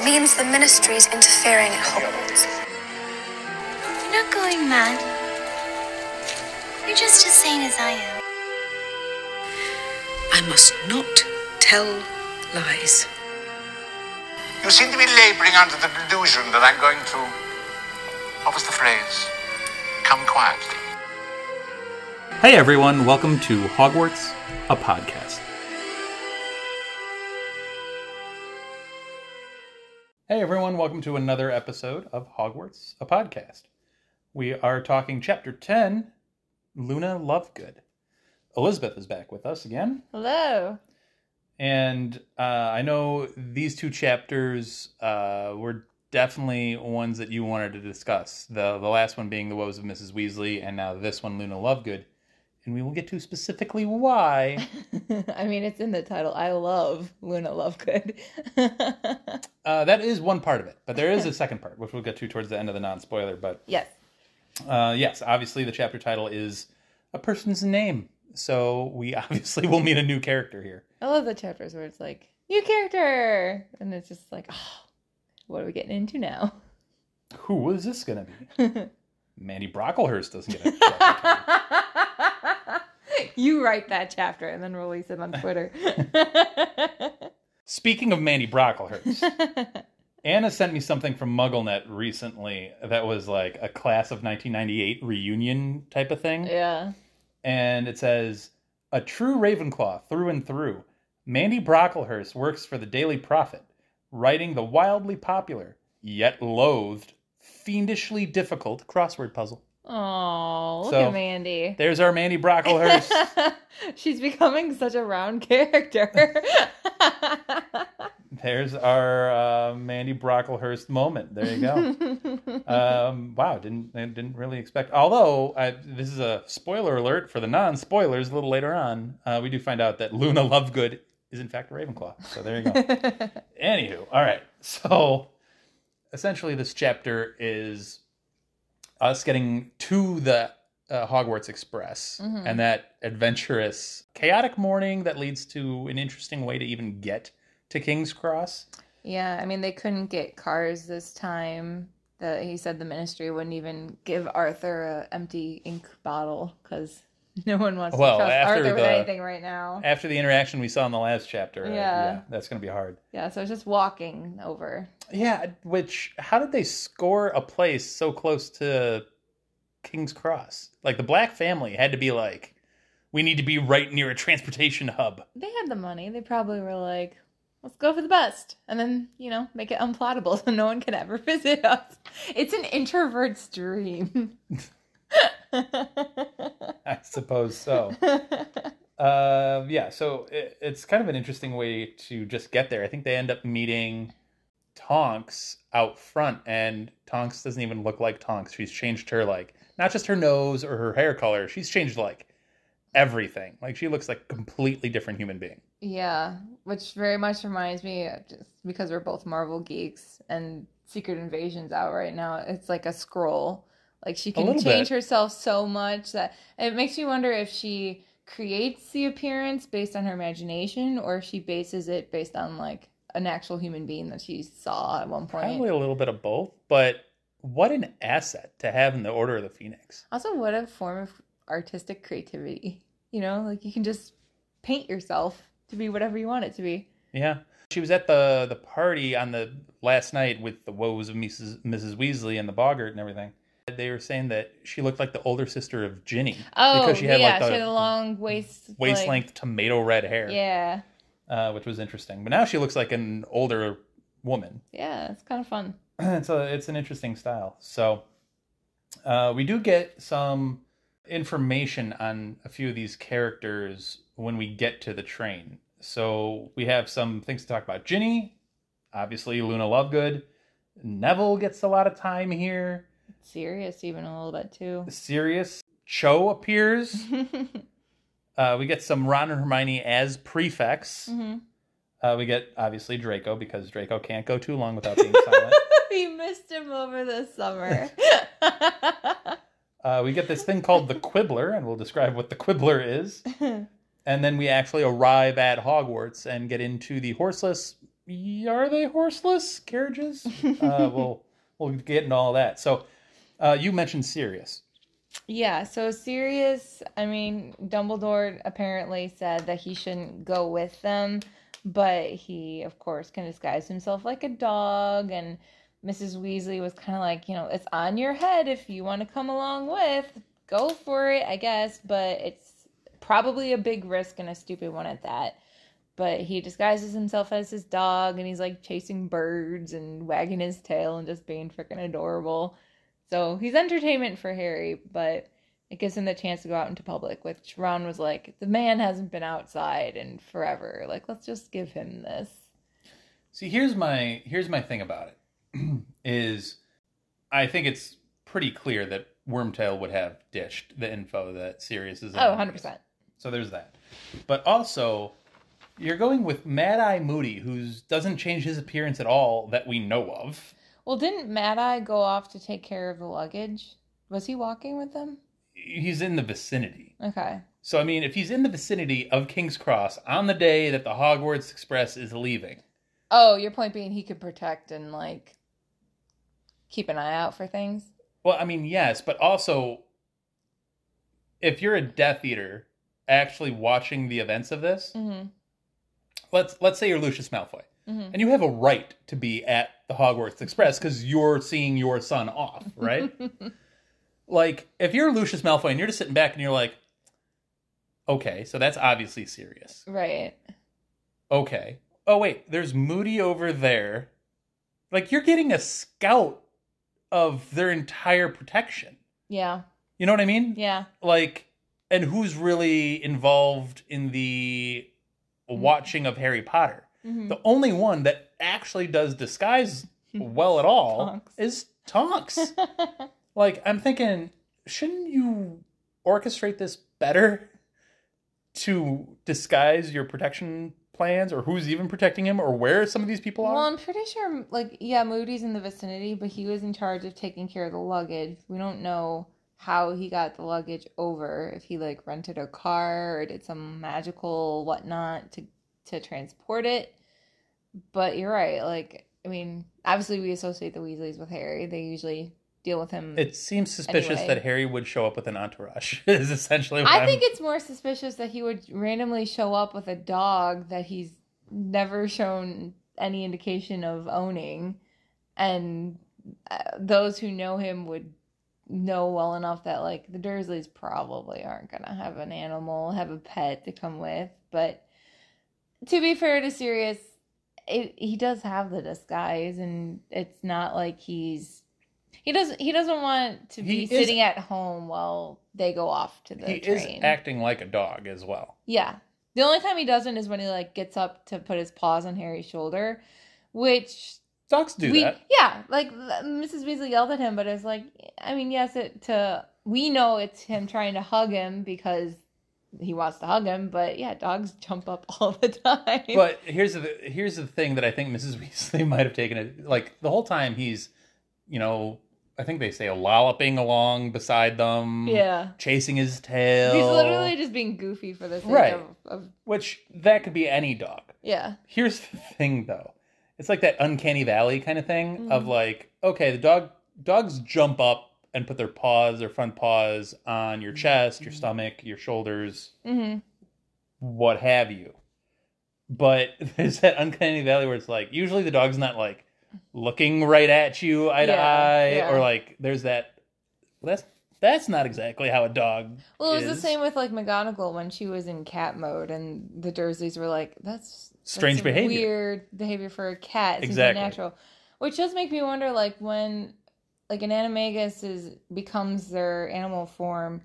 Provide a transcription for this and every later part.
means the ministry's interfering at Hogwarts. You're not going mad. You're just as sane as I am. I must not tell lies. You seem to be laboring under the delusion that I'm going to. What was the phrase? Come quietly. Hey everyone, welcome to Hogwarts, a podcast. Everyone, welcome to another episode of Hogwarts, a podcast. We are talking chapter 10, Luna Lovegood. Elizabeth is back with us again. Hello. And uh, I know these two chapters uh, were definitely ones that you wanted to discuss. The the last one being the woes of Mrs. Weasley, and now this one, Luna Lovegood. And we will get to specifically why. I mean, it's in the title. I love Luna Lovegood. Uh, that is one part of it, but there is a second part, which we'll get to towards the end of the non spoiler. But yes. uh, yes, obviously the chapter title is a person's name, so we obviously will meet a new character here. I love the chapters where it's like, new character. And it's just like, oh, what are we getting into now? Who is this going to be? Mandy Brocklehurst doesn't get a. you write that chapter and then release it on Twitter. Speaking of Mandy Brocklehurst, Anna sent me something from MuggleNet recently that was like a class of 1998 reunion type of thing. yeah. And it says, A true Ravenclaw through and through. Mandy Brocklehurst works for the Daily Prophet, writing the wildly popular, yet loathed, fiendishly difficult crossword puzzle. Oh, look So- at Mandy. There's our Mandy Brocklehurst. She's becoming such a round character. There's our uh, Mandy Brocklehurst moment. There you go. um, wow, didn't I didn't really expect. Although I, this is a spoiler alert for the non-spoilers. A little later on, uh, we do find out that Luna Lovegood is in fact a Ravenclaw. So there you go. Anywho, all right. So essentially, this chapter is us getting to the uh, Hogwarts Express and that adventurous, chaotic morning that leads to an interesting way to even get to King's Cross. Yeah, I mean they couldn't get cars this time. The, he said the ministry wouldn't even give Arthur a empty ink bottle because no one wants Well, to trust after Arthur with anything right now. After the interaction we saw in the last chapter, uh, Yeah. yeah, that's going to be hard. Yeah, so it's just walking over. Yeah, which how did they score a place so close to King's Cross? Like the Black family had to be like, we need to be right near a transportation hub. They had the money. They probably were like, let's go for the best. And then, you know, make it unplottable so no one can ever visit us. It's an introvert's dream. I suppose so. uh, yeah, so it, it's kind of an interesting way to just get there. I think they end up meeting Tonks out front, and Tonks doesn't even look like Tonks. She's changed her like not just her nose or her hair color. She's changed like everything. Like she looks like a completely different human being. Yeah, which very much reminds me, just because we're both Marvel geeks and Secret Invasion's out right now, it's like a Skrull. Like she can change bit. herself so much that it makes me wonder if she creates the appearance based on her imagination or if she bases it based on like an actual human being that she saw at one point. Probably a little bit of both, but what an asset to have in the Order of the Phoenix. Also, what a form of artistic creativity. You know, like you can just paint yourself to be whatever you want it to be. Yeah. She was at the the party on the last night with the woes of Mrs. Mrs. Weasley and the Boggart and everything. They were saying that she looked like the older sister of Ginny Oh, because she had yeah, like the she had a long waist, waist like- length tomato red hair, Yeah, uh, which was interesting. But now she looks like an older woman. yeah, it's kind of fun. it's a it's an interesting style. So uh, we do get some information on a few of these characters when we get to the train. So we have some things to talk about. Ginny, obviously Luna Lovegood. Neville gets a lot of time here. Sirius, even a little bit too. Sirius. Cho appears. Uh, we get some Ron and Hermione as prefects. Mm-hmm. Uh, we get obviously Draco because Draco can't go too long without being silent. we missed him over the summer. Uh, we get this thing called the Quibbler, and we'll describe what the Quibbler is. and then we actually arrive at Hogwarts and get into the horseless are they horseless carriages? uh, we'll we'll get into all that. So, uh, you mentioned Sirius. Yeah, so Sirius, I mean, Dumbledore apparently said that he shouldn't go with them, but he, of course, can disguise himself like a dog. And Mrs. Weasley was kind of like, you know, it's on your head if you want to come along with, go for it, I guess, but it's probably a big risk and a stupid one at that. But he disguises himself as his dog and he's like chasing birds and wagging his tail and just being freaking adorable. So he's entertainment for Harry, but it gives him the chance to go out into public, which Ron was like, the man hasn't been outside in forever. Like, let's just give him this. See, here's my here's my thing about it is I think it's pretty clear that Wormtail would have dished the info that Sirius is. in Oh, 100%. So there's that. But also, you're going with Mad Eye Moody, who doesn't change his appearance at all that we know of. Well, didn't Mad Eye go off to take care of the luggage? Was he walking with them? He's in the vicinity. Okay. So I mean, if he's in the vicinity of King's Cross on the day that the Hogwarts Express is leaving, Oh, your point being he could protect and, like, keep an eye out for things? well, I mean, yes, but also if you're a Death Eater actually watching the events of this, Mm let's let's say you're Lucius Malfoy, hmm. Mm and you have a right to be at the Hogwarts Express because you're seeing your son off, right? like if you're Lucius Malfoy and you're just sitting back and you're like, okay, so that's obviously Sirius. right. Okay. Oh wait, there's Moody over there. Like you're getting a scout of their entire protection. Yeah. You know what I mean? Yeah. Like and who's really involved in the watching of Harry Potter? Hmm The only one that actually does disguise well at all Tonks. is Tonks. like I'm thinking, shouldn't you orchestrate this better to disguise your protection plans, or who's even protecting him, or where some of these people are? Well, I'm pretty sure, like, yeah, Moody's in the vicinity, but he was in charge of taking care of the luggage. We don't know how he got the luggage over, if he, like, rented a car or did some magical whatnot to, to transport it. But you're right. Like, I mean, obviously we associate the Weasleys with Harry. They usually deal with him. it seems suspicious Anyway. that Harry would show up with an entourage. is essentially what I I'm- think it's more suspicious that he would randomly show up with a dog that he's never shown any indication of owning, and uh, those who know him would know well enough that like the Dursleys probably aren't gonna have an animal, have a pet to come with. But to be fair to Sirius, it, he does have the disguise, and it's not like he's he doesn't he doesn't want to be He is- sitting at home while they go off to the he train. is acting like a dog as well. yeah. The only time he doesn't is when he like gets up to put his paws on Harry's shoulder, which Dogs do we that. yeah, like Mrs. Weasley yelled at him, but it's like I mean, yes, it to we know it's him trying to hug him because he wants to hug him, but yeah, dogs jump up all the time. But here's the here's the thing that I think Mrs. Weasley might have taken it like the whole time he's, you know, I think they say a lolloping along beside them, yeah. chasing his tail. He's literally just being goofy for the sake Right. of, of which that could be any dog. yeah. Here's the thing though. It's like that uncanny valley kind of thing of Mhm. like, okay, the dog dogs jump up and put their paws, their front paws on your chest, your stomach, your shoulders, hmm what have you. But there's that uncanny valley where it's like usually the dog's not like looking right at you eye to Yeah, eye, yeah. or like there's that. Well, that's that's not exactly how a dog. Well, it was the same with like McGonagall when she was in cat mode, and the Dursleys were like, "That's that's Strange a behavior." weird behavior for a cat. It seems Exactly. unnatural." Which does make me wonder, like when like an animagus is becomes their animal form,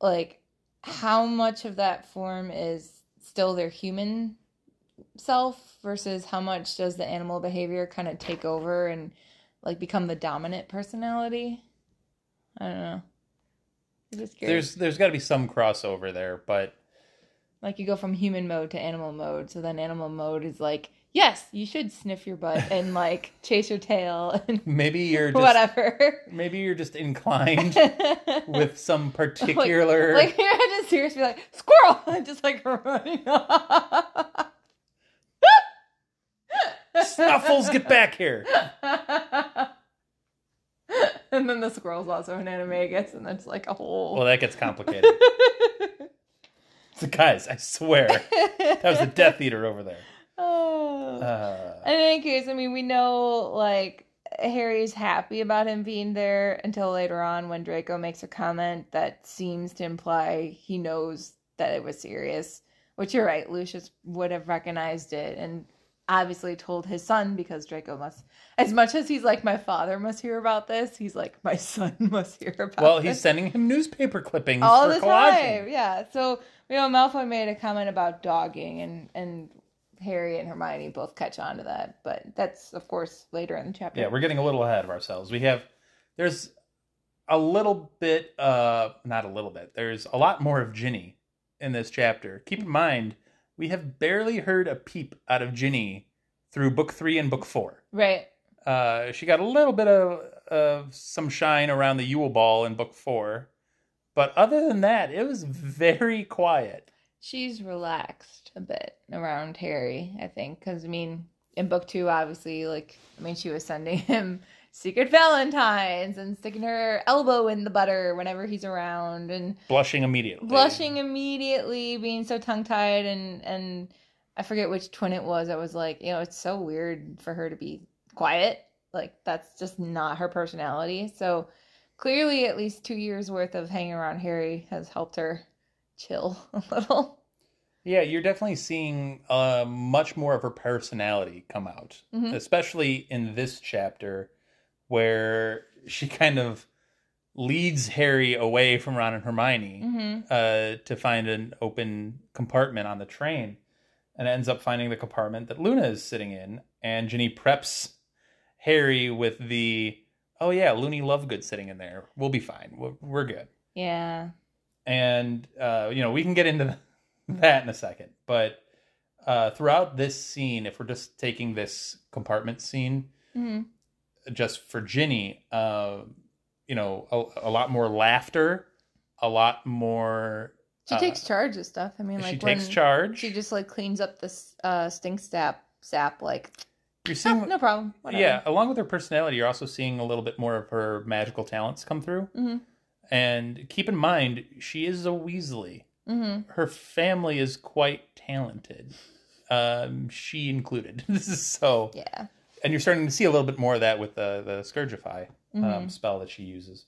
like how much of that form is still their human self versus how much does the animal behavior kind of take over and like become the dominant personality? I don't know. I'm just curious. There's there's got to be some crossover there, but Like you go from human mode to animal mode, so then animal mode is like, yes, you should sniff your butt and like chase your tail and maybe you're just whatever. maybe you're just inclined with some particular. like, you're just seriously like squirrel, and just like running off. assholes get back here. and then the squirrel's also an animagus, and that's like a whole. Well, that gets complicated. so guys, I swear that was the Death Eater over there. Oh. Uh, In any case, I mean, we know like Harry's happy about him being there until later on when Draco makes a comment that seems to imply he knows that it was Sirius. Which you're right, Lucius would have recognized it and obviously told his son because Draco must, as much as he's like, my father must hear about this, he's like, my son must hear about well, this he's sending him newspaper clippings all the collaging. time. Yeah. So you know, Malfoy made a comment about dogging, and and Harry and Hermione both catch on to that. But that's of course later in the chapter. Yeah, we're getting a little ahead of ourselves. We have there's a little bit uh not a little bit. There's a lot more of Ginny in this chapter. Keep in mind, we have barely heard a peep out of Ginny through book 3 and book 4. right. Uh she got a little bit of of some shine around the Yule ball in book 4. But other than that, it was very quiet. She's relaxed a bit around Harry, I think, because I mean, in book two, obviously, like I mean, she was sending him secret valentines and sticking her elbow in the butter whenever he's around, and Blushing immediately. blushing immediately, being so tongue tied, and and I forget which twin it was. I was like, you know, it's so weird for her to be quiet. Like that's just not her personality. So clearly, at least two years worth of hanging around Harry has helped her chill a little. Yeah, you're definitely seeing uh, much more of her personality come out, Mhm. especially in this chapter where she kind of leads Harry away from Ron and Hermione Mm-hmm. uh, to find an open compartment on the train and ends up finding the compartment that Luna is sitting in. And Ginny preps Harry with the, oh, yeah, Loony Lovegood sitting in there. We'll be fine. We're, we're good Yeah. And uh, you know we can get into that in a second but uh, throughout this scene if we're just taking this compartment scene hmm just for ginny uh, you know a, a lot more laughter a lot more She Uh, takes charge of stuff. I mean, like she takes charge She just like cleans up this uh, stink sap sap. Like, you're oh, seeing no problem. Whatever. yeah along with her personality you're also seeing a little bit more of her magical talents come through Mhm. And keep in mind she is a weasley Mm-hmm. her family is quite talented um, she included this is so Yeah. and you're starting to see a little bit more of that with the the Scourgify um, Mhm. spell that she uses.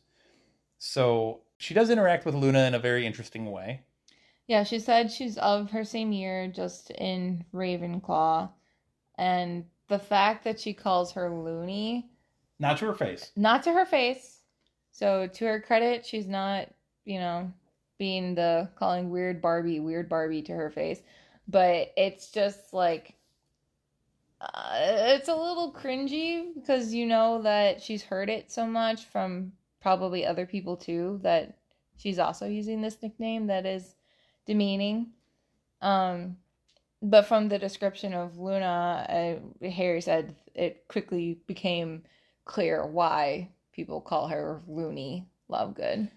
So she does interact with Luna in a very interesting way. Yeah, she said she's of her same year, just in Ravenclaw. And the fact that she calls her loony, Not to her face. not to her face. So to her credit, she's not, you know, being the calling weird Barbie, weird Barbie to her face. But it's just like uh, it's a little cringy because you know that she's heard it so much from probably other people too that she's also using this nickname that is demeaning. Um, but from the description of Luna, uh, Harry said it quickly became clear why people call her Loony Lovegood.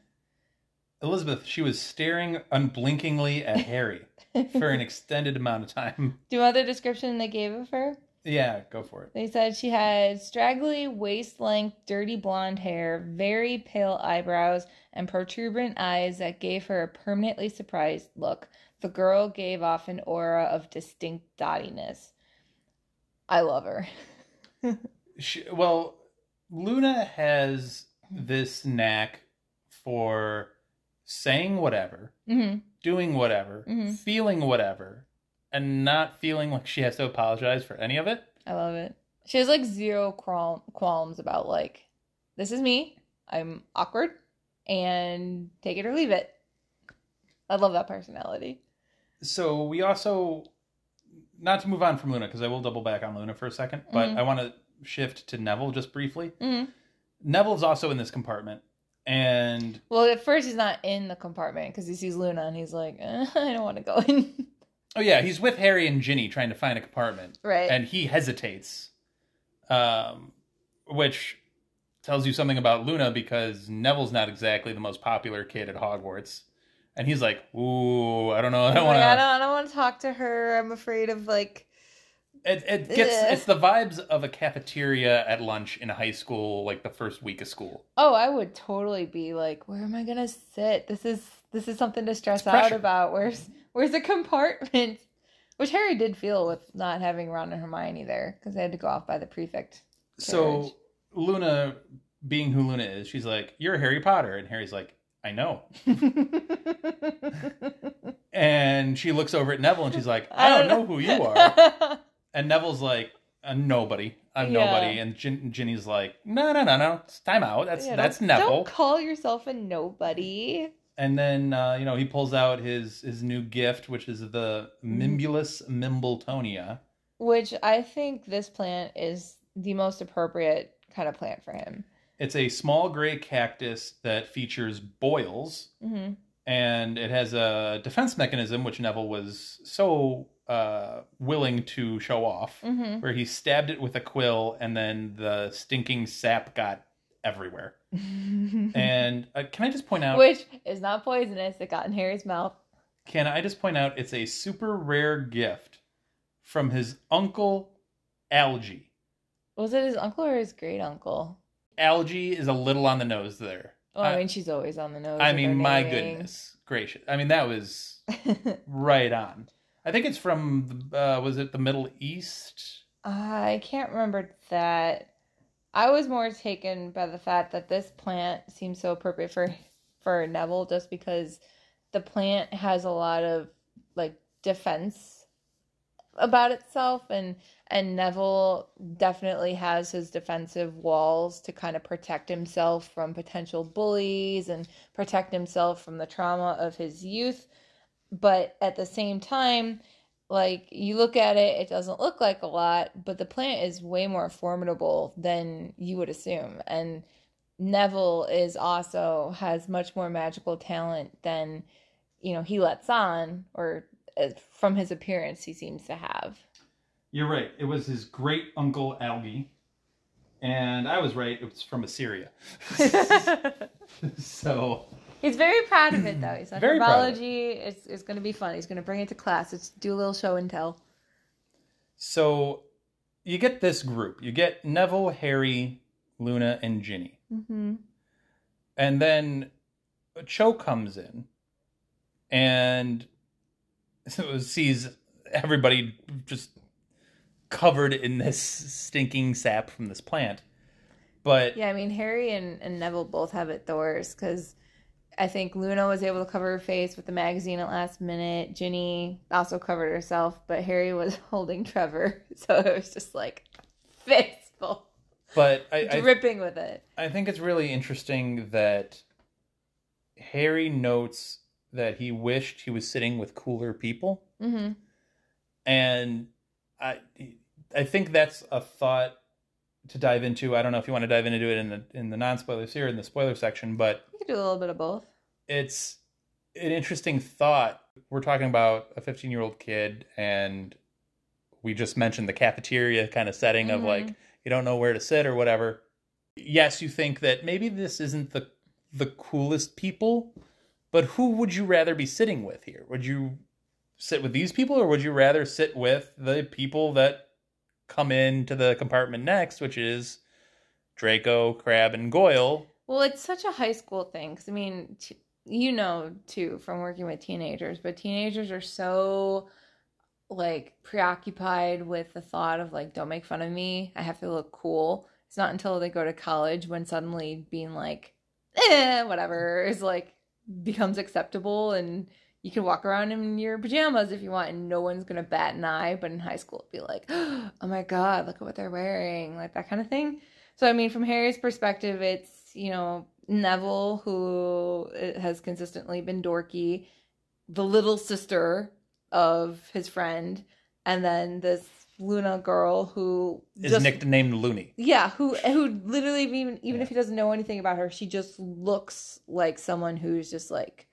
Elizabeth, she was staring unblinkingly at Harry for an extended amount of time. Do you want the description they gave of her? Yeah, go for it. They said she had straggly, waist length, dirty blonde hair, very pale eyebrows, and protuberant eyes that gave her a permanently surprised look. The girl gave off an aura of distinct dottiness. I love her. She, well, Luna has this knack for saying whatever, hmm doing whatever, Mhm. feeling whatever, and not feeling like she has to apologize for any of it. I love it. She has like zero qual- qualms about like, this is me. I'm awkward, and take it or leave it. I love that personality. So we also, not to move on from Luna because I will double back on Luna for a second, but Mhm. I want to shift to Neville just briefly. hmm Neville's also in this compartment, and Well, at first he's not in the compartment because he sees Luna and he's like, eh, I don't want to go in. oh yeah, he's with Harry and Ginny trying to find a compartment, right. and he hesitates, um, which tells you something about Luna because Neville's not exactly the most popular kid at Hogwarts, and he's like, "Ooh, I don't know, I don't want I don't, I don't want to talk to her. I'm afraid of like It, it gets Ugh. it's the vibes of a cafeteria at lunch in a high school, like the first week of school. Oh, I would totally be like, where am I gonna sit? This is this is something to stress out about. Where's where's the compartment? Which Harry did feel with not having Ron and Hermione there because they had to go off by the prefect. So Luna, being who Luna is, she's like, "You're Harry Potter," and Harry's like, "I know." And she looks over at Neville and she's like, "I don't know who you are." And Neville's like, uh, "Nobody. I'm Yeah. nobody." And Gin- Ginny's like, "No, no, no, no. It's time out. That's Yeah, that's don't- Neville." Don't call yourself a nobody. And then uh, you know he pulls out his his new gift, which is the Mm-hmm. Mimbulus Mimbletonia. Which I think this plant is the most appropriate kind of plant for him. It's a small gray cactus that features boils, hmm and it has a defense mechanism, which Neville was so uh, willing to show off, hmm where he stabbed it with a quill, and then the stinking sap got everywhere. And uh, can I just point out? Which is not poisonous. It got in Harry's mouth. Can I just point out? It's a super rare gift from his uncle, Algie. Was it his uncle or his great uncle? Algie is a little on the nose there. Well, I, I- mean, she's always on the nose. I mean, my goodness gracious! I mean, that was right on. I think it's from uh, was it the Middle East? I can't remember that. I was more taken by the fact that this plant seems so appropriate for for Neville just because the plant has a lot of like defense about itself and and Neville definitely has his defensive walls to kind of protect himself from potential bullies and protect himself from the trauma of his youth but at the same time like you look at it it doesn't look like a lot but the plant is way more formidable than you would assume and neville is also has much more magical talent than you know he lets on or uh, from his appearance he seems to have You're right. It was his great uncle Algie, and I was right. It was from Assyria. so he's very proud of it though he's like Very herbology it's, it's going to be fun he's going to bring it to class it's do a little show and tell so you get this group. You get Neville, Harry, Luna, and Ginny, mm-hmm. and then Cho comes in and sees everybody just covered in this stinking sap from this plant. But Yeah, I mean Harry and, and Neville both have it the worst because I think Luna was able to cover her face with the magazine at last minute. Ginny also covered herself, but Harry was holding Trevor, so it was just like fistful, but I, I dripping with it. I think it's really interesting that Harry notes that he wished he was sitting with cooler people, hmm and I I think that's a thought to dive into. I don't know if you want to dive into it in the in the non spoilers here in the spoiler section, but You could do a little bit of both. it's an interesting thought. We're talking about a 15 year old kid, and we just mentioned the cafeteria kind of setting of Mhm. like you don't know where to sit or whatever. Yes, you think that maybe this isn't the the coolest people, but who would you rather be sitting with here? Would you sit with these people, or would you rather sit with the people that come into the compartment next, which is Draco, Crabbe, and Goyle? Well, it's such a high school thing because I mean, t- you know, too, from working with teenagers, but teenagers are so like preoccupied with the thought of like, don't make fun of me. I have to look cool. It's not until they go to college when suddenly being like, eh, whatever is like becomes acceptable and you can walk around in your pajamas if you want and no one's gonna bat an eye. But in high school, it'd be like, oh my god, look at what they're wearing, like that kind of thing. So I mean, from Harry's perspective, it's you know Neville who uh, has consistently been dorky, the little sister of his friend, and then this Luna girl who Is just nicknamed Loony. yeah, who who literally even even Yeah. if he doesn't know anything about her, she just looks like someone who's just like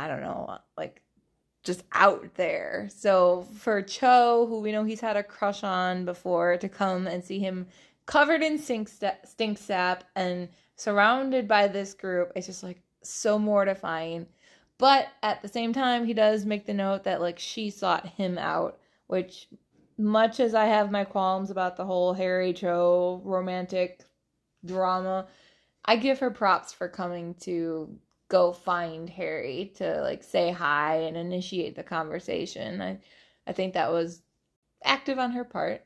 I don't know, like just out there. So for Cho, who we know he's had a crush on before, to come and see him covered in stink, sta- stink sap and surrounded by this group, it's just like so mortifying. But at the same time, he does make the note that like she sought him out, which much as I have my qualms about the whole Harry Cho romantic drama, I give her props for coming to go find Harry to like say hi and initiate the conversation. I I think that was active on her part.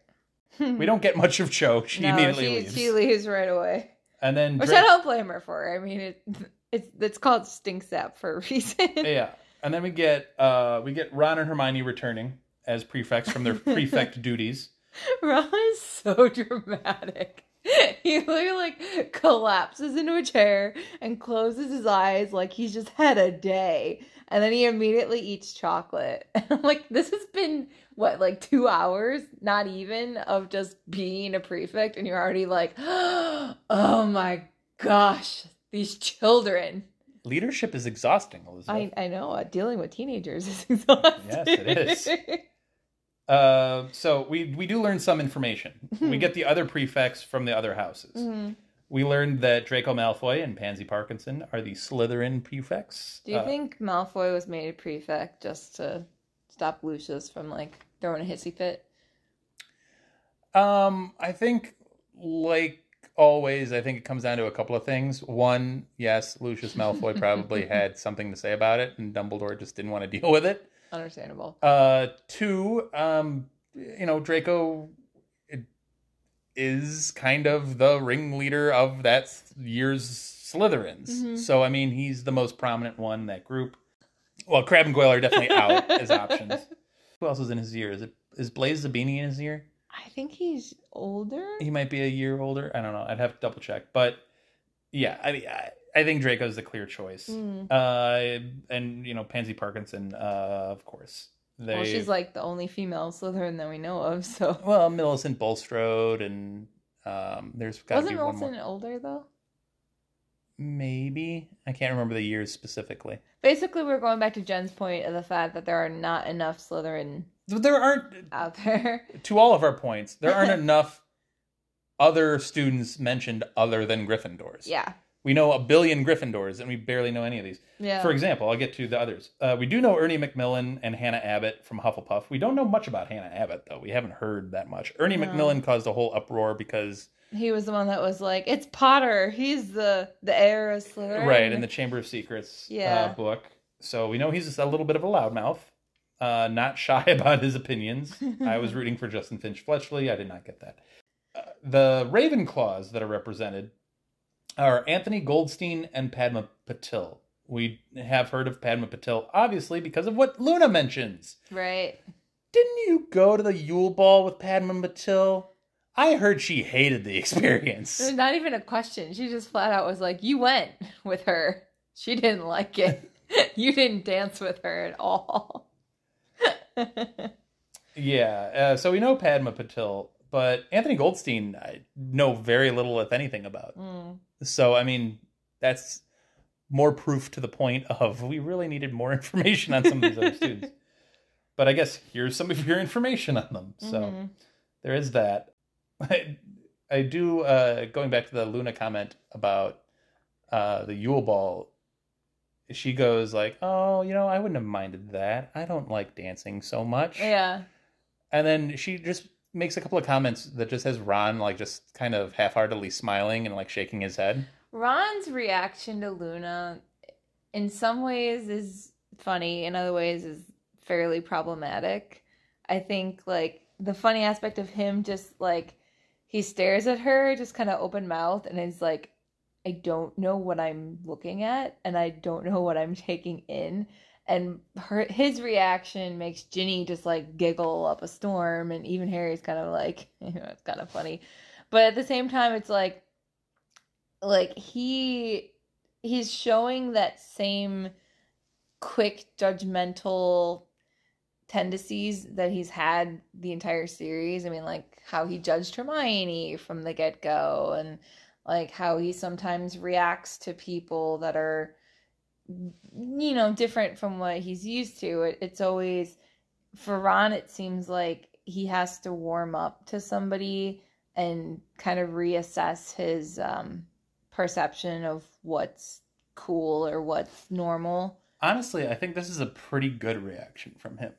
We don't get much of Cho. She No, immediately she, leaves. She leaves right away. and then Which Drake- I don't blame her for. I mean, it it's it's called stink sap for a reason. yeah. And then we get uh we get Ron and Hermione returning as prefects from their prefect duties. Ron is so dramatic. He literally like collapses into a chair and closes his eyes like he's just had a day. And then he immediately eats chocolate. And I'm like, this has been what, like two hours? Not even of just being a prefect, and you're already like, oh my gosh, these children. Leadership is exhausting, Elizabeth. I, I know uh, dealing with teenagers is exhausting. Yes, it is. Uh, so we we do learn some information. we get the other prefects from the other houses. Mhm. We learned that Draco Malfoy and Pansy Parkinson are the Slytherin prefects. Do you Uh, think Malfoy was made a prefect just to stop Lucius from like throwing a hissy fit? Um, I think, like always, I think it comes down to a couple of things. One, yes, Lucius Malfoy probably had something to say about it, and Dumbledore just didn't want to deal with it. Understandable. Uh, two, um, you know, Draco is kind of the ringleader of that year's Slytherins. Mhm. So, I mean, he's the most prominent one in that group. Well, Crabbe and Goyle are definitely out as options. Who else is in his year? Is it is Blaise Zabini in his year? I think he's older. He might be a year older. I don't know. I'd have to double check. But yeah, I mean, I, I think Draco's the clear choice. Mm. Uh, and you know, Pansy Parkinson, uh, of course. They, Well, she's like the only female Slytherin that we know of. So well, Millicent Bulstrode, and um, there's got wasn't be one more. older though? Maybe I can't remember the years specifically. Basically, we're going back to Jen's point of the fact that there are not enough Slytherin There aren't, out there. to all of our points, there aren't enough other students mentioned other than Gryffindors. yeah, We know a billion Gryffindors, and we barely know any of these. yeah. For example, I'll get to the others. Uh, we do know Ernie Macmillan and Hannah Abbott from Hufflepuff. We don't know much about Hannah Abbott, though. We haven't heard that much. Ernie No. Macmillan caused a whole uproar because, he was the one that was like, "It's Potter. He's the the heir of Slytherin." right, in the Chamber of Secrets Yeah. uh, book. So we know he's a little bit of a loudmouth, uh, not shy about his opinions. I was rooting for Justin Finch Fletchley. I did not get that. Uh, the Ravenclaws that are represented are Anthony Goldstein and Padma Patil. We have heard of Padma Patil, obviously, because of what Luna mentions. right. Didn't you go to the Yule Ball with Padma Patil? I heard she hated the experience. Was not even a question. She just flat out was like, "You went with her. She didn't like it. you didn't dance with her at all." Yeah, uh, so we know Padma Patil, but Anthony Goldstein, I know very little, if anything, about. Mm. So, I mean, that's more proof to the point of we really needed more information on some of these other students. But I guess here's some of your information on them. So Mhm. there is that. I, I do, uh, going back to the Luna comment about uh, the Yule Ball, she goes like, oh, you know, I wouldn't have minded that. I don't like dancing so much. Yeah. And then she just makes a couple of comments that just has Ron like just kind of half-heartedly smiling and like shaking his head. Ron's reaction to Luna, in some ways, is funny. In other ways, is fairly problematic. I think like the funny aspect of him just like he stares at her just kind of open mouth and is like I don't know what I'm looking at and I don't know what I'm taking in and her his reaction makes Ginny just like giggle up a storm and even Harry's kind of like you know it's kind of funny but at the same time it's like like he he's showing that same quick judgmental tendencies that he's had the entire series. I mean, like how he judged Hermione from the get go, and like how he sometimes reacts to people that are, you know, different from what he's used to. It, it's always, for Ron, it seems like he has to warm up to somebody and kind of reassess his um, perception of what's cool or what's normal. Honestly, I think this is a pretty good reaction from him.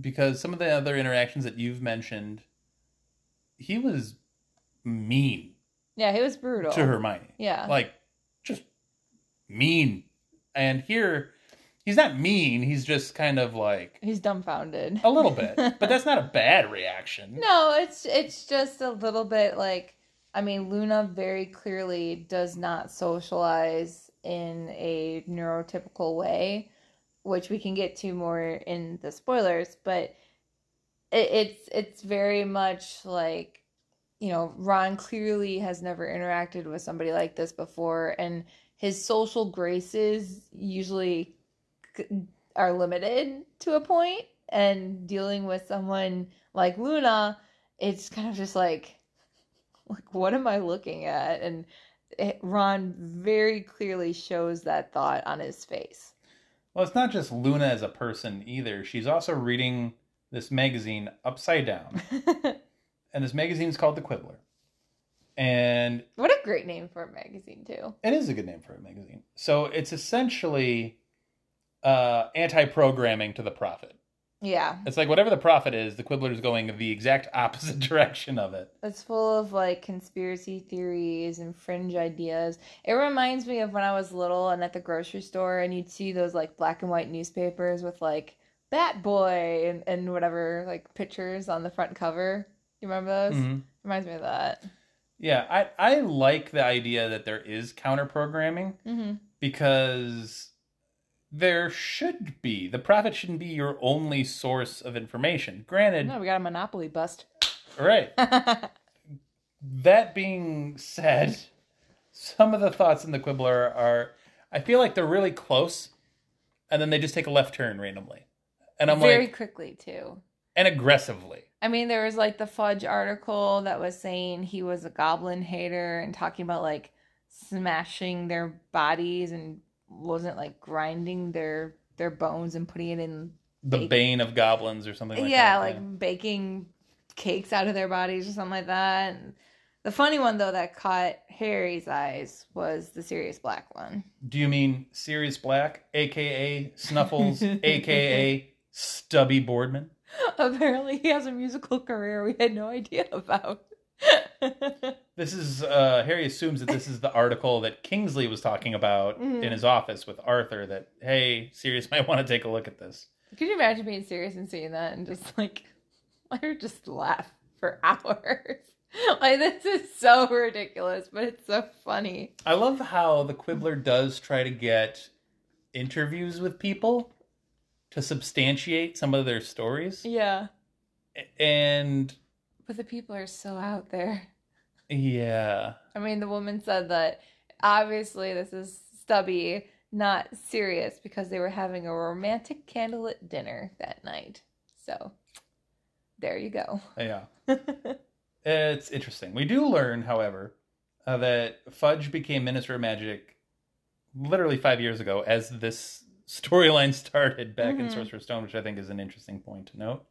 because some of the other interactions that you've mentioned, he was mean Yeah, he was brutal. to Hermione. Yeah. Like, just mean. And here, he's not mean. He's just kind of like He's dumbfounded. a little bit, but that's not a bad reaction. No, it's it's just a little bit like I mean, Luna very clearly does not socialize in a neurotypical way, which we can get to more in the spoilers, but it, it's it's very much like you know, Ron clearly has never interacted with somebody like this before and his social graces usually are limited to a point and dealing with someone like Luna it's kind of just like like what am I looking at and it, Ron very clearly shows that thought on his face. Well, it's not just Luna as a person either. She's also reading this magazine upside down. and this magazine is called The Quibbler. And what a great name for a magazine too. it is a good name for a magazine. So it's essentially uh, anti programming to the prophet. Yeah. It's like whatever the prophet is, the Quibbler is going the exact opposite direction of it. It's full of like conspiracy theories and fringe ideas. It reminds me of when I was little and at the grocery store and you'd see those like black and white newspapers with like Bat Boy and, and whatever like pictures on the front cover. You remember those? Mhm. Reminds me of that. Yeah, I, I like the idea that there is counter programming Mm-hmm. because there should be. The Prophet shouldn't be your only source of information. Granted, No, we got a monopoly bust. right. that being said, some of the thoughts in the Quibbler are, I feel like they're really close, and then they just take a left turn randomly. And I'm Very like, very quickly too. And aggressively. I mean, there was like the Fudge article that was saying he was a goblin hater and talking about like smashing their bodies and wasn't like grinding their their bones and putting it in The Bake- bane of goblins or something like that. yeah, that. like baking cakes out of their bodies or something like that. And the funny one though that caught Harry's eyes was the Sirius Black one. Do you mean Sirius Black, aka Snuffles, aka Stubby Boardman? Apparently, he has a musical career we had no idea about. This is uh Harry assumes that this is the article that Kingsley was talking about Mhm. in his office with Arthur that hey, Sirius might want to take a look at this. Could you imagine being Sirius and seeing that and just like, I would just laugh for hours. like this is so ridiculous, but it's so funny. I love how the Quibbler does try to get interviews with people to substantiate some of their stories. Yeah, And but the people are so out there. yeah. I mean, the woman said that obviously this is stubby, not Sirius, because they were having a romantic candlelit dinner that night. So there you go. Yeah. It's interesting. We do learn, however, uh, that Fudge became Minister of Magic literally five years ago as this storyline started back in Mhm. Sorcerer's Stone, which I think is an interesting point to note.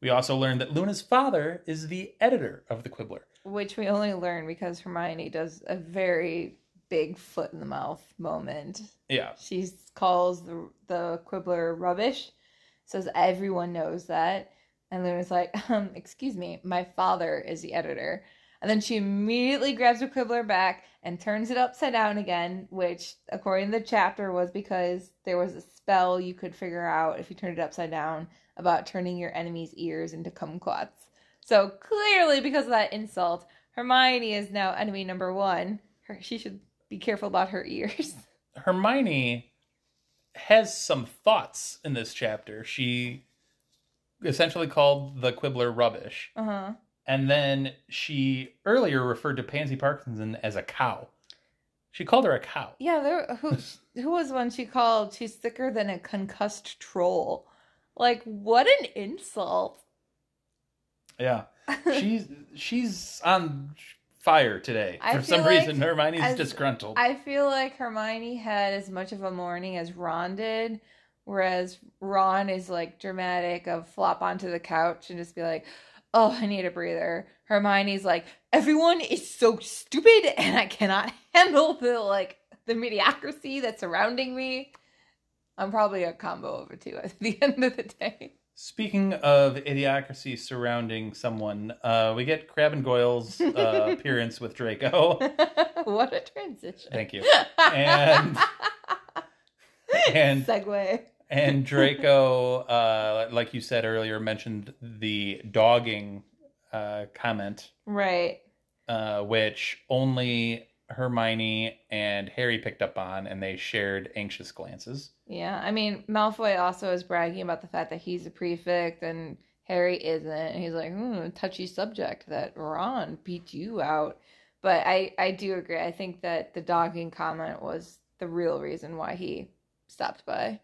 We also learned that Luna's father is the editor of the Quibbler. Which we only learn because Hermione does a very big foot in the mouth moment. Yeah. She calls the the Quibbler rubbish, says everyone knows that, and Luna's like, um, "Excuse me, my father is the editor." And then she immediately grabs her Quibbler back and turns it upside down again, which, according to the chapter, was because there was a spell you could figure out if you turned it upside down about turning your enemy's ears into kumquats. So clearly, because of that insult, Hermione is now enemy number one. Her, she should be careful about her ears. Hermione has some thoughts in this chapter. She essentially called the Quibbler rubbish. Uh huh. And then she earlier referred to Pansy Parkinson as a cow. She called her a cow. Yeah, there. Who who was one she called? She's thicker than a concussed troll. Like what an insult! Yeah. She's she's on fire today. I For some like reason Hermione's as- disgruntled. I feel like Hermione had as much of a morning as Ron did, whereas Ron is like dramatic of flop onto the couch and just be like, "Oh, I need a breather." Hermione's like, "Everyone is so stupid, and I cannot handle the like the mediocrity that's surrounding me." I'm probably a combo of the two at the end of the day. Speaking of idiocracy surrounding someone, uh, we get Crabbe and Goyle's uh, appearance with Draco. what a transition. Thank you. And and Segue. And Draco, uh, like you said earlier, mentioned the dogging uh, comment, Right. uh, which only Hermione and Harry picked up on, and they shared anxious glances. Yeah. I mean, Malfoy also is bragging about the fact that he's a prefect and Harry isn't. And he's like, hmm, touchy subject that Ron beat you out. But I, I do agree. I think that the dogging comment was the real reason why he stopped by.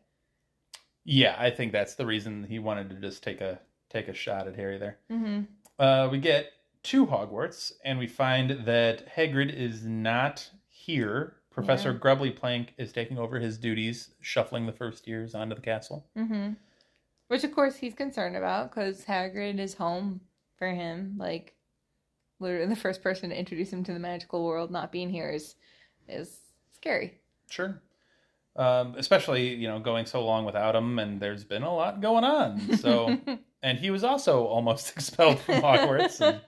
Yeah, I think that's the reason he wanted to just take a take a shot at Harry there. Mm-hmm. Uh, we get to Hogwarts, and we find that Hagrid is not here. Professor Yeah. Grubbly Plank is taking over his duties, shuffling the first years onto the castle. Mm-hmm. Which, of course, he's concerned about because Hagrid is home for him. Like, literally, the first person to introduce him to the magical world not being here is is scary. Sure. Um, especially, you know, going so long without him, and there's been a lot going on. So, and he was also almost expelled from Hogwarts. And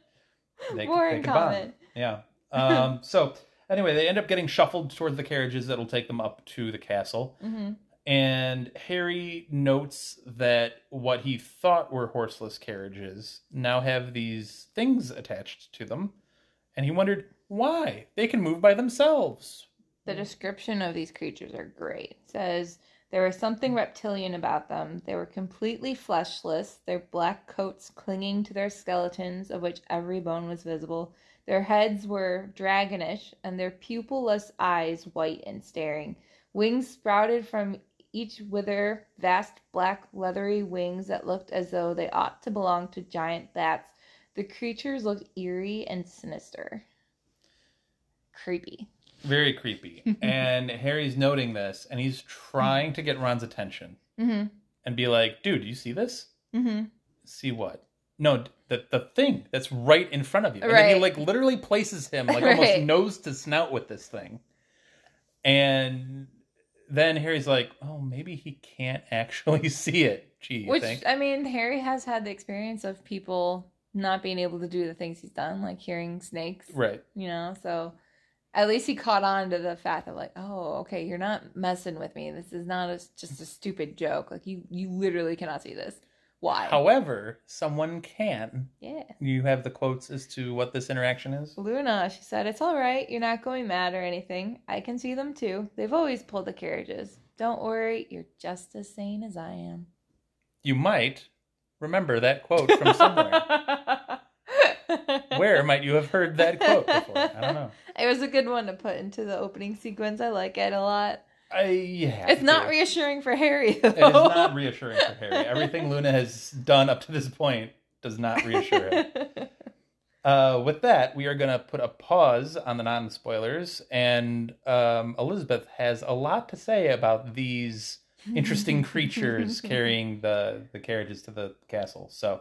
they, More they common. Yeah. Um, so, anyway, they end up getting shuffled towards the carriages that'll take them up to the castle. hmm And Harry notes that what he thought were horseless carriages now have these things attached to them. And he wondered why. They can move by themselves. The mm. description of these creatures are great. It says there was something mm. reptilian about them. They were completely fleshless, their black coats clinging to their skeletons, of which every bone was visible. Their heads were dragonish, and their pupilless eyes white and staring. Wings sprouted from each wither, vast black leathery wings that looked as though they ought to belong to giant bats. The creatures looked eerie and sinister. Creepy. Very creepy. and Harry's noting this, and he's trying to get Ron's attention Mm-hmm. and be like, dude, do you see this? Mm-hmm. See what? No, the the thing that's right in front of you. And then he like literally places him like almost nose to snout with this thing. And then Harry's like, oh, maybe he can't actually see it. Gee, Which think? I mean, Harry has had the experience of people not being able to do the things he's done, like hearing snakes. Right. You know, so at least he caught on to the fact that like, oh, okay, you're not messing with me. This is not a, just a stupid joke. Like you, you literally cannot see this. Why? However, someone can. yeah. You have the quotes as to what this interaction is? Luna, she said, it's all right. You're not going mad or anything. I can see them too. They've always pulled the carriages. Don't worry. You're just as sane as I am. You might remember that quote from somewhere. Where might you have heard that quote before? I don't know. It was a good one to put into the opening sequence. I like it a lot. I yeah. It's not reassuring for Harry though. It is not reassuring for Harry. Everything Luna has done up to this point does not reassure him. Uh, with that, we are going to put a pause on the non spoilers, and um, Elizabeth has a lot to say about these interesting creatures carrying the, the carriages to the castle. So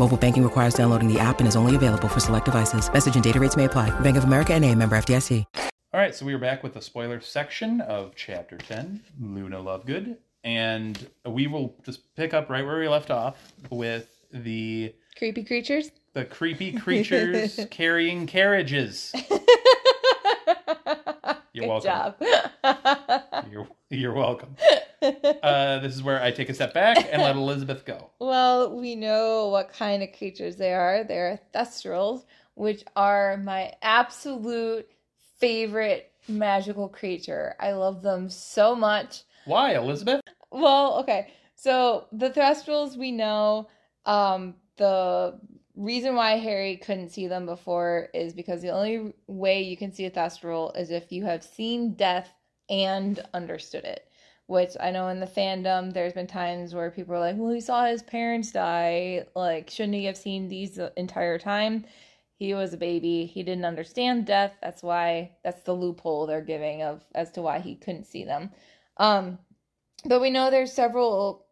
Mobile banking requires downloading the app and is only available for select devices. Message and data rates may apply. Bank of America and a member FDIC. All right, so we are back with the spoiler section of Chapter 10, Luna Lovegood. And we will just pick up right where we left off with the Creepy creatures. the creepy creatures carrying carriages. You're Good welcome. job. You're, you're welcome. Uh, this is where I take a step back and let Elizabeth go. well, we know what kind of creatures they are. They're thestrals, which are my absolute favorite magical creature. I love them so much. Why, Elizabeth? Well, okay. So the Thestrals we know, um, the reason why Harry couldn't see them before is because the only way you can see a Thestral is if you have seen death and understood it. which I know in the fandom there's been times where people are like, "Well, he saw his parents die. Like, shouldn't he have seen these the entire time?" He was a baby. He didn't understand death. That's why that's the loophole they're giving of as to why he couldn't see them. Um, but we know there's several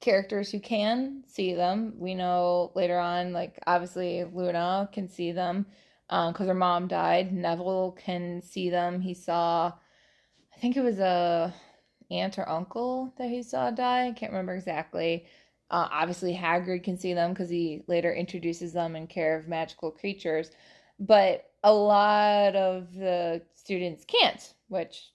characters who can see them. We know later on, like obviously Luna can see them because um, her mom died. Neville can see them. He saw, think it was a aunt or uncle that he saw die. I can't remember exactly. Uh, obviously, Hagrid can see them because he later introduces them in Care of Magical Creatures. But a lot of the students can't, which,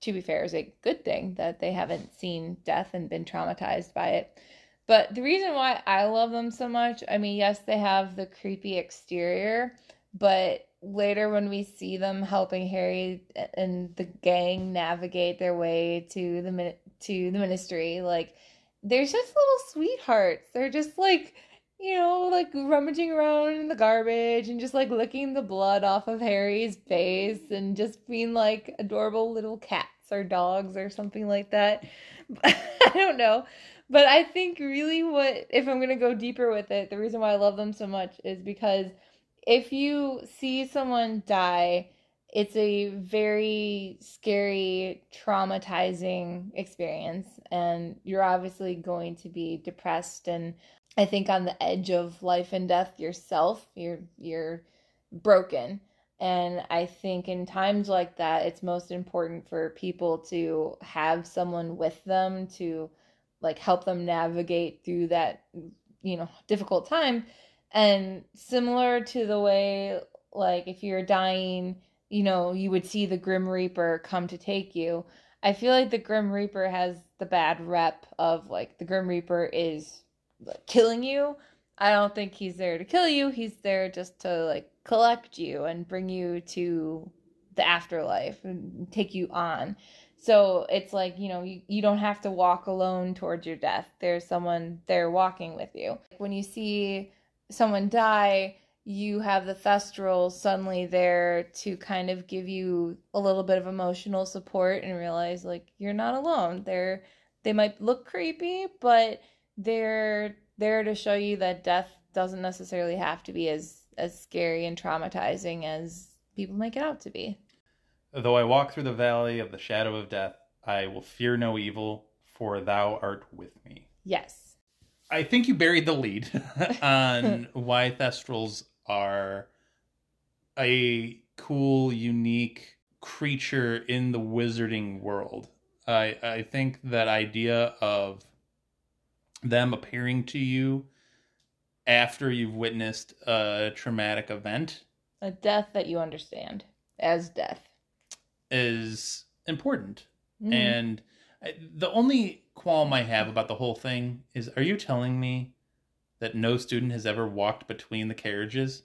to be fair, is a good thing that they haven't seen death and been traumatized by it. But the reason why I love them so much, I mean, yes, they have the creepy exterior, but later when we see them helping Harry and the gang navigate their way to the to the ministry, like they're just little sweethearts. They're just like you know, like rummaging around in the garbage and just like licking the blood off of Harry's face and just being like adorable little cats or dogs or something like that. I don't know. But I think really what, if I'm going to go deeper with it, the reason why I love them so much is because if you see someone die, it's a very scary, traumatizing experience, and you're obviously going to be depressed and I think on the edge of life and death yourself. You're you're broken. And I think in times like that, it's most important for people to have someone with them to like help them navigate through that, you know, difficult time and similar to the way, like, if you're dying, you know, you would see the Grim Reaper come to take you. I feel like the Grim Reaper has the bad rep of, like, the Grim Reaper is like, killing you. I don't think he's there to kill you. He's there just to, like, collect you and bring you to the afterlife and take you on. So it's like, you know, you, you don't have to walk alone towards your death. There's someone there walking with you. When you see someone die, you have the Thestrals suddenly there to kind of give you a little bit of emotional support and realize like you're not alone. They're they might look creepy, but they're there to show you that death doesn't necessarily have to be as as scary and traumatizing as people make it out to be. Though I walk through the valley of the shadow of death, I will fear no evil, for thou art with me. Yes. I think you buried the lead on why Thestrals are a cool, unique creature in the wizarding world. I I think that idea of them appearing to you after you've witnessed a traumatic event, a death that you understand as death, is important. Mm. And the only qualm I have about the whole thing is are you telling me that no student has ever walked between the carriages?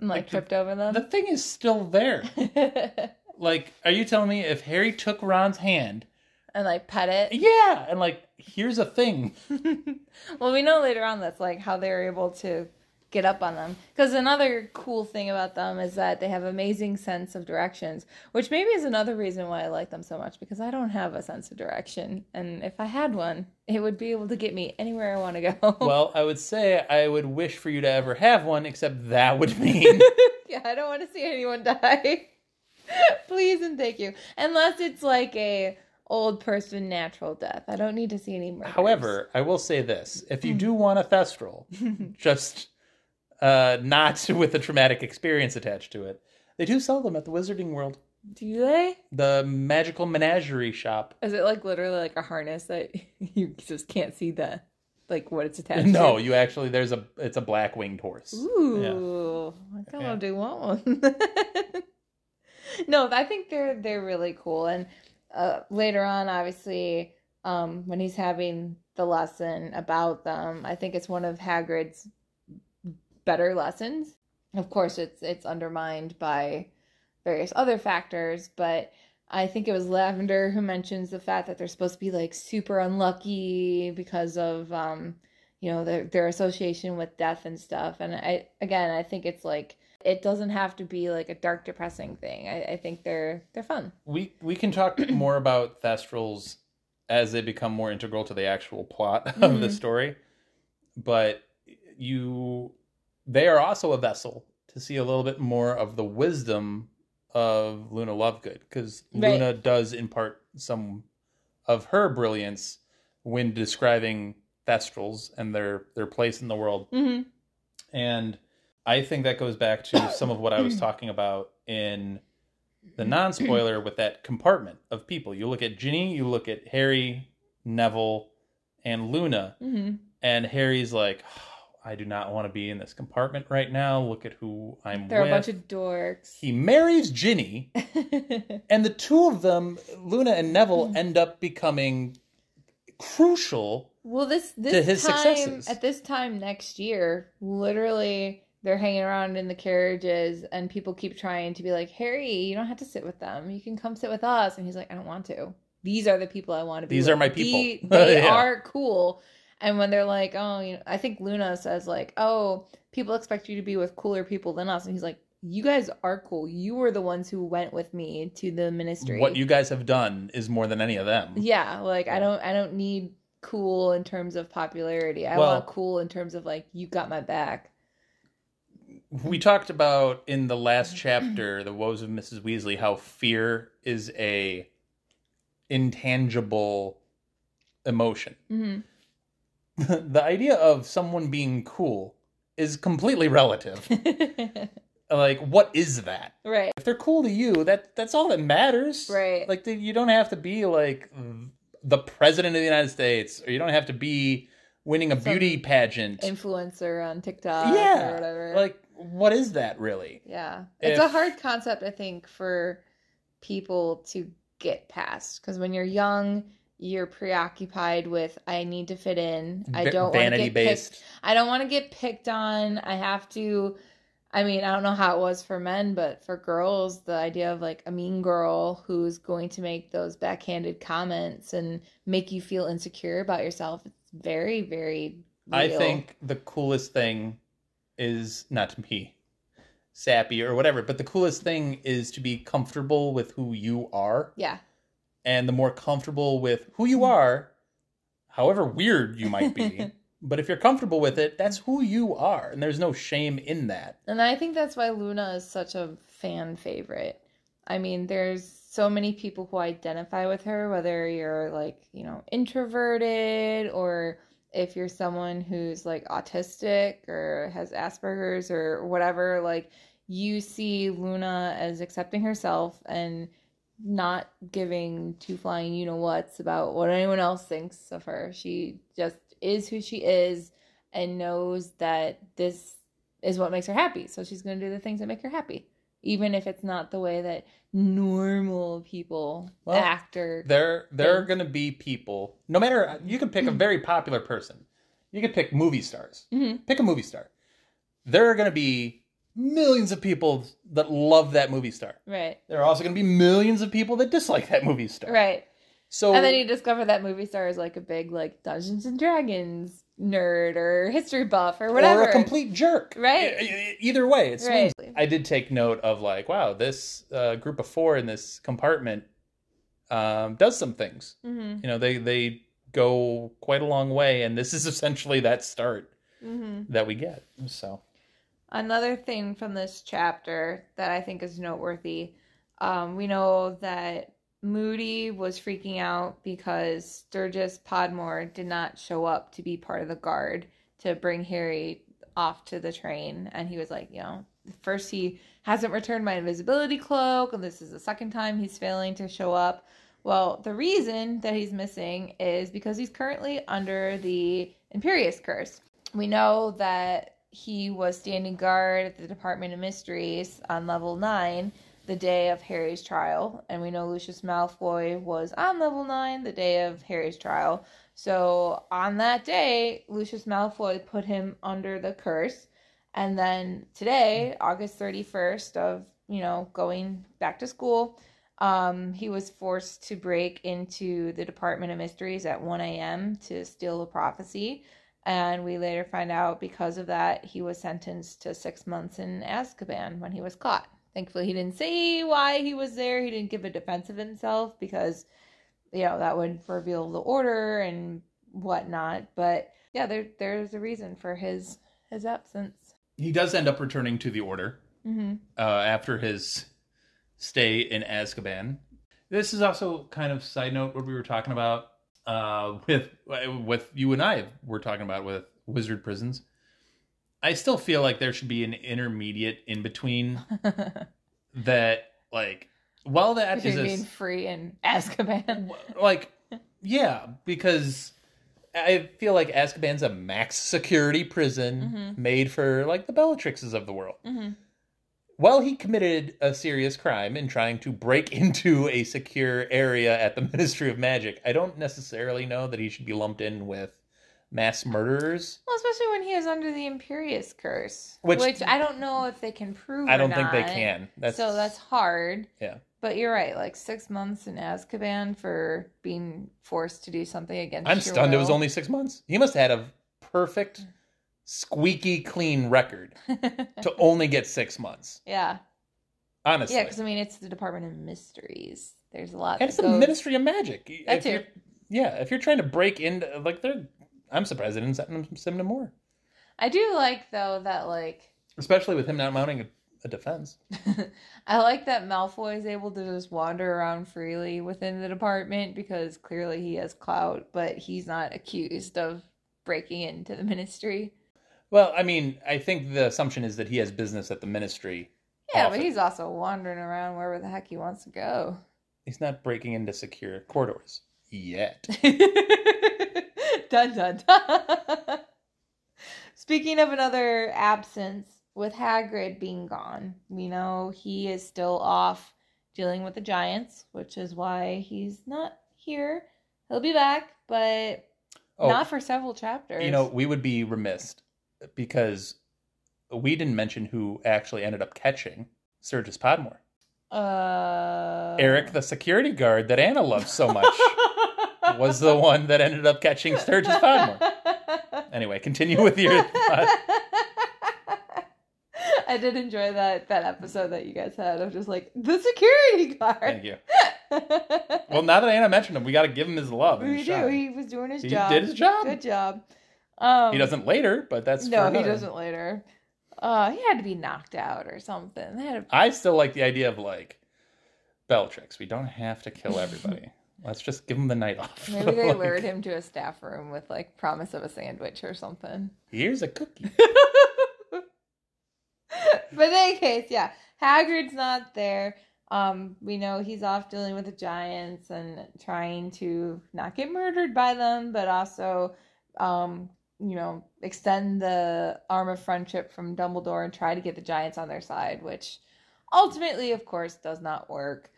And, like, like tripped the, over them? The thing is still there. like, are you telling me if Harry took Ron's hand and like pet it? Yeah, and like here's a thing. well, we know later on that's like how they're able to get up on them. Because another cool thing about them is that they have amazing sense of directions, which maybe is another reason why I like them so much because I don't have a sense of direction. And if I had one, it would be able to get me anywhere I want to go. Well, I would say I would wish for you to ever have one, except that would mean. yeah, I don't want to see anyone die. Please and thank you. Unless it's like a old person natural death. I don't need to see any murders. However, I will say this: if you do want a thestral, just uh, not with a traumatic experience attached to it. They do sell them at the Wizarding World. Do they? The magical menagerie shop. Is it like literally like a harness that you just can't see the like what it's attached to? no, to? you actually there's a it's a black winged horse. Ooh, yeah. I kind of yeah. do want one. no, I think they're they're really cool. And uh, later on, obviously, um, when he's having the lesson about them, I think it's one of Hagrid's better lessons. Of course, it's it's undermined by various other factors, but I think it was Lavender who mentions the fact that they're supposed to be like super unlucky because of um, you know their their association with death and stuff. And I again, I think it's like it doesn't have to be like a dark, depressing thing. I, I think they're they're fun. We we can talk more about Thestrals as they become more integral to the actual plot of the Mhm. story. But you, they are also a vessel to see a little bit more of the wisdom of Luna Lovegood because Right. Luna does impart some of her brilliance when describing Thestrals and their their place in the world. hmm And I think that goes back to some of what I was talking about in the non spoiler with that compartment of people. You look at Ginny, you look at Harry, Neville, and Luna, hmm and Harry's like, "Oh, I do not want to be in this compartment right now. Look at who I'm with. They're with. a bunch of dorks. He marries Ginny, and the two of them, Luna and Neville, end up becoming crucial. Well, this this to his time successes. at this time next year, literally they're hanging around in the carriages, and people keep trying to be like, Harry, you don't have to sit with them. You can come sit with us, and he's like, I don't want to. These are the people I want to be. These with. are my The- people." they Yeah. are cool. And when they're like, oh, you know, I think Luna says like, oh, people expect you to be with cooler people than us, and he's like, you guys are cool. You were the ones who went with me to the ministry. What you guys have done is more than any of them. Yeah, like I don't I don't need cool in terms of popularity. I Well- want cool in terms of like you got my back. we talked about in the last chapter the woes of mrs weasley how fear is a intangible emotion hmm the idea of someone being cool is completely relative like what is that right. if they're cool to you that that's all that matters Right. like the, you don't have to be like the president of the united states or you don't have to be winning a Some beauty pageant Influencer on TikTok yeah or whatever. like what is that really yeah. It's a hard concept I think for people to get past cuz when you're young you're preoccupied with I need to fit in. I don't want to get picked based I don't want to get picked on. I have to. I mean, I don't know how it was for men, but for girls, the idea of like a mean girl who's going to make those backhanded comments and make you feel insecure about yourself, it's very, very. I think the coolest thing is not to be sappy or whatever, but the coolest thing is to be comfortable with who you are. Yeah. And the more comfortable with who you are, however weird you might be, but if you're comfortable with it, that's who you are. And there's no shame in that. And I think that's why Luna is such a fan favorite. I mean, there's so many people who identify with her, whether you're like, you know, introverted or if you're someone who's like autistic or has Asperger's or whatever, like you see Luna as accepting herself and not giving two flying you know what's about what anyone else thinks of her. She just is who she is and knows that this is what makes her happy. So she's going to do the things that make her happy, even if it's not the way that normal people Well, act or. There there are going to be people, no matter you can pick a very popular person. You can pick movie stars. Mhm. Pick a movie star. There are going to be millions of people that love that movie star. Right, There are also going to be millions of people that dislike that movie star. right. So And then you discover that movie star is like a big, like, Dungeons and Dragons nerd or history buff or whatever. or a complete jerk. Right. E- Either way, it's Right. I did take note of like, wow, this uh, group of four in this compartment um, does some things. hmm You know, they they go quite a long way, and this is essentially that start hmm that we get. So Another thing from this chapter that I think is noteworthy, um, we know that Moody was freaking out because Sturgis Podmore did not show up to be part of the guard to bring Harry off to the train. And he was like, you know, first he hasn't returned my invisibility cloak, and this is the second time he's failing to show up. Well, the reason that he's missing is because he's currently under the Imperius Curse. We know that he was standing guard at the Department of Mysteries on level 9 the day of Harry's trial, and we know Lucius Malfoy was on level 9 the day of Harry's trial. So on that day, Lucius Malfoy put him under the curse. And then today, August 31st of, you know, going back to school, um, he was forced to break into the Department of Mysteries at 1 a.m. to steal a prophecy. And we later find out because of that, he was sentenced to six months in Azkaban when he was caught. Thankfully, he didn't say why he was there. He didn't give a defense of himself because you know, that would reveal the order and whatnot. But yeah, there there's a reason for his his absence. He does end up returning to the Order Mm-hmm. uh, after his stay in Azkaban. This is also kind of side note what we were talking about uh, with with you and I were talking about with wizard prisons. I still feel like there should be an intermediate in between that, like, while that is Between a, being free and Azkaban. like, yeah, because I feel like Azkaban's a max security prison made for like the Bellatrixes of the world. Mhm. Well, he committed a serious crime in trying to break into a secure area at the Ministry of Magic. I don't necessarily know that he should be lumped in with mass murderers. Well, especially when he is under the Imperius curse, Which- which, I don't know if they can prove. I don't think they can. That's so that's hard. yeah. But you're right. Like six months in Azkaban for being forced to do something against. I'm stunned. It was only six months. He must have had a perfect, mm. Squeaky clean record to only get six months. yeah, Honestly, yeah. Because I mean, it's the Department of Mysteries. There's a lot. And it's that the Ministry of Magic. That If too. you're- Yeah, if you're trying to break into like they're, I'm surprised they didn't send him, him more, I do like though that like especially with him not mounting a, a defense. I like that Malfoy is able to just wander around freely within the department because clearly he has clout, but he's not accused of breaking into the Ministry. Well, I mean, I think the assumption is that he has business at the Ministry. Yeah, often. but he's also wandering around wherever the heck he wants to go. He's not breaking into secure corridors yet. dun dun dun. Speaking of another absence, with Hagrid being gone, we know he is still off dealing with the giants, which is why he's not here. He'll be back, but Oh, not for several chapters. you know, we would be remiss because we didn't mention who actually ended up catching Sturgis Podmore. uh, Eric, the security guard that Anna loves so much, was the one that ended up catching Sturgis Podmore. Anyway, continue with your thought. I did enjoy that that episode that you guys had of just like the security guard. Thank you. Well, now that Anna mentioned him, we got to give him his love. we do. shine. He was doing his He job. did his job. Good job. Um, He doesn't later, but that's No, he doesn't later. Uh, he had to be knocked out or something. They had to I still like the idea of like Bellatrix. We don't have to kill everybody. Let's just give him the night off. Maybe they Like, lured him to a staff room with like promise of a sandwich or something. Here's a cookie. but in any case, yeah, Hagrid's not there. Um, we know he's off dealing with the giants and trying to not get murdered by them, but also, um, you know, extend the arm of friendship from Dumbledore and try to get the giants on their side, which ultimately, of course, does not work.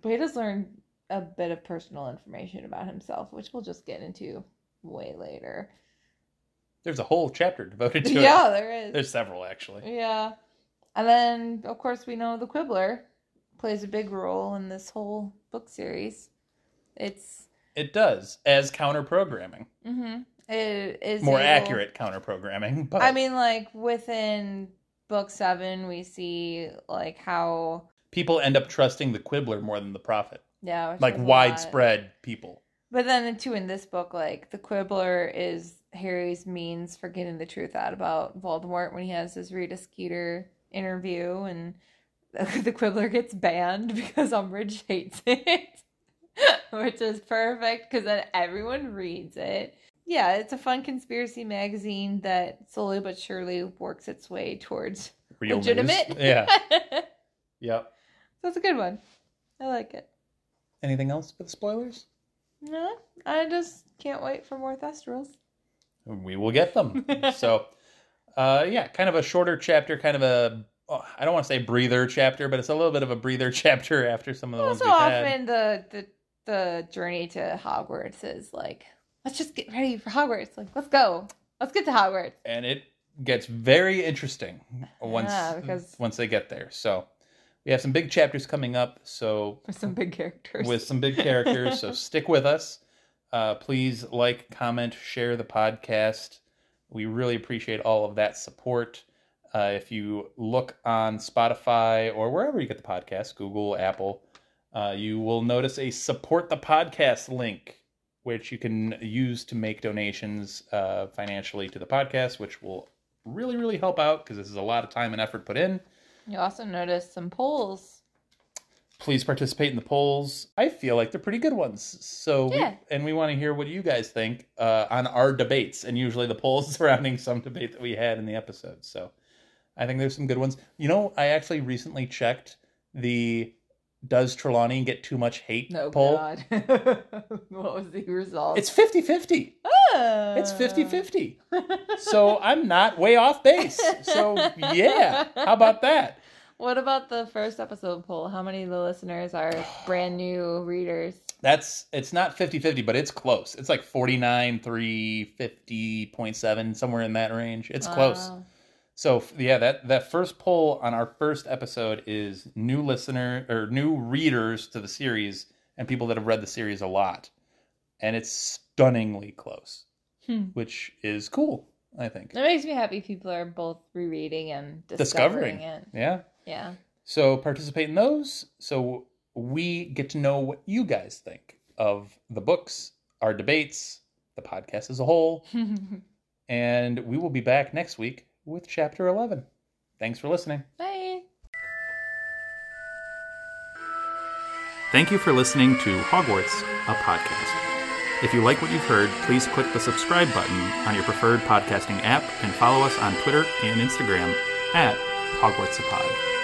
But he does learn a bit of personal information about himself, which we'll just get into way later. There's a whole chapter devoted to yeah, it. Yeah, there is. There's several actually. Yeah. And then, of course, we know the Quibbler plays a big role in this whole book series. It's It does as counter programming, mm-hmm, it is more able- accurate counter programming. But I mean, like within book seven, we see like how people end up trusting the Quibbler more than the Prophet. yeah, Like is a lot. widespread people. But then too in this book, like the Quibbler is Harry's means for getting the truth out about Voldemort when he has his Rita Skeeter interview, and the Quibbler gets banned because Umbridge hates it, which is perfect because then everyone reads it. Yeah, it's a fun conspiracy magazine that slowly but surely works its way towards Real news. legitimate. Yeah. Yep. so it's a good one. I like it. Anything else for the spoilers? No, I just can't wait for more Thestrals. We will get them. so, uh, yeah, kind of a shorter chapter, kind of a oh, I don't want to say breather chapter, but it's a little bit of a breather chapter after some of the ones Also, we've had. often the, the the journey to Hogwarts is like, let's just get ready for Hogwarts. Like, let's go. Let's get to Hogwarts. and it gets very interesting once Yeah, because- once they get there. So we have some big chapters coming up. So With some big characters. with some big characters, so stick with us. Uh, please like, comment, share the podcast. We really appreciate all of that support. Uh, if you look on Spotify or wherever you get the podcast, Google, Apple, Uh, you will notice a support the podcast link, which you can use to make donations uh, financially to the podcast, which will really, really help out because this is a lot of time and effort put in. You also noticed some polls. Please participate in the polls. I feel like they're pretty good ones. So, we- Yeah. and we want to hear what you guys think uh, on our debates, and usually the polls surrounding some debate that we had in the episode. So, I think there's some good ones. You know, I actually recently checked the "Does Trelawney get too much hate?" No poll. God. what was the result? It's 50-50. Ah. It's 50-50. so I'm not way off base. So yeah, how about that? What about the first episode poll? How many of the listeners are brand new readers? That's it's not 50-50, but it's close. It's like 49 3 50.7 somewhere in that range. It's close. So yeah, that that first poll on our first episode is new listener or new readers to the series and people that have read the series a lot. And it's stunningly close, Hmm. which is cool, I think. It makes me happy people are both rereading and Discovering. discovering, it. Yeah. Yeah. So participate in those so we get to know what you guys think of the books, our debates, the podcast as a whole, and we will be back next week with chapter 11. Thanks for listening. Bye. Thank you for listening to Hogwarts, a podcast. If you like what you've heard, please click the subscribe button on your preferred podcasting app and follow us on Twitter and Instagram at Hogwarts a Pod.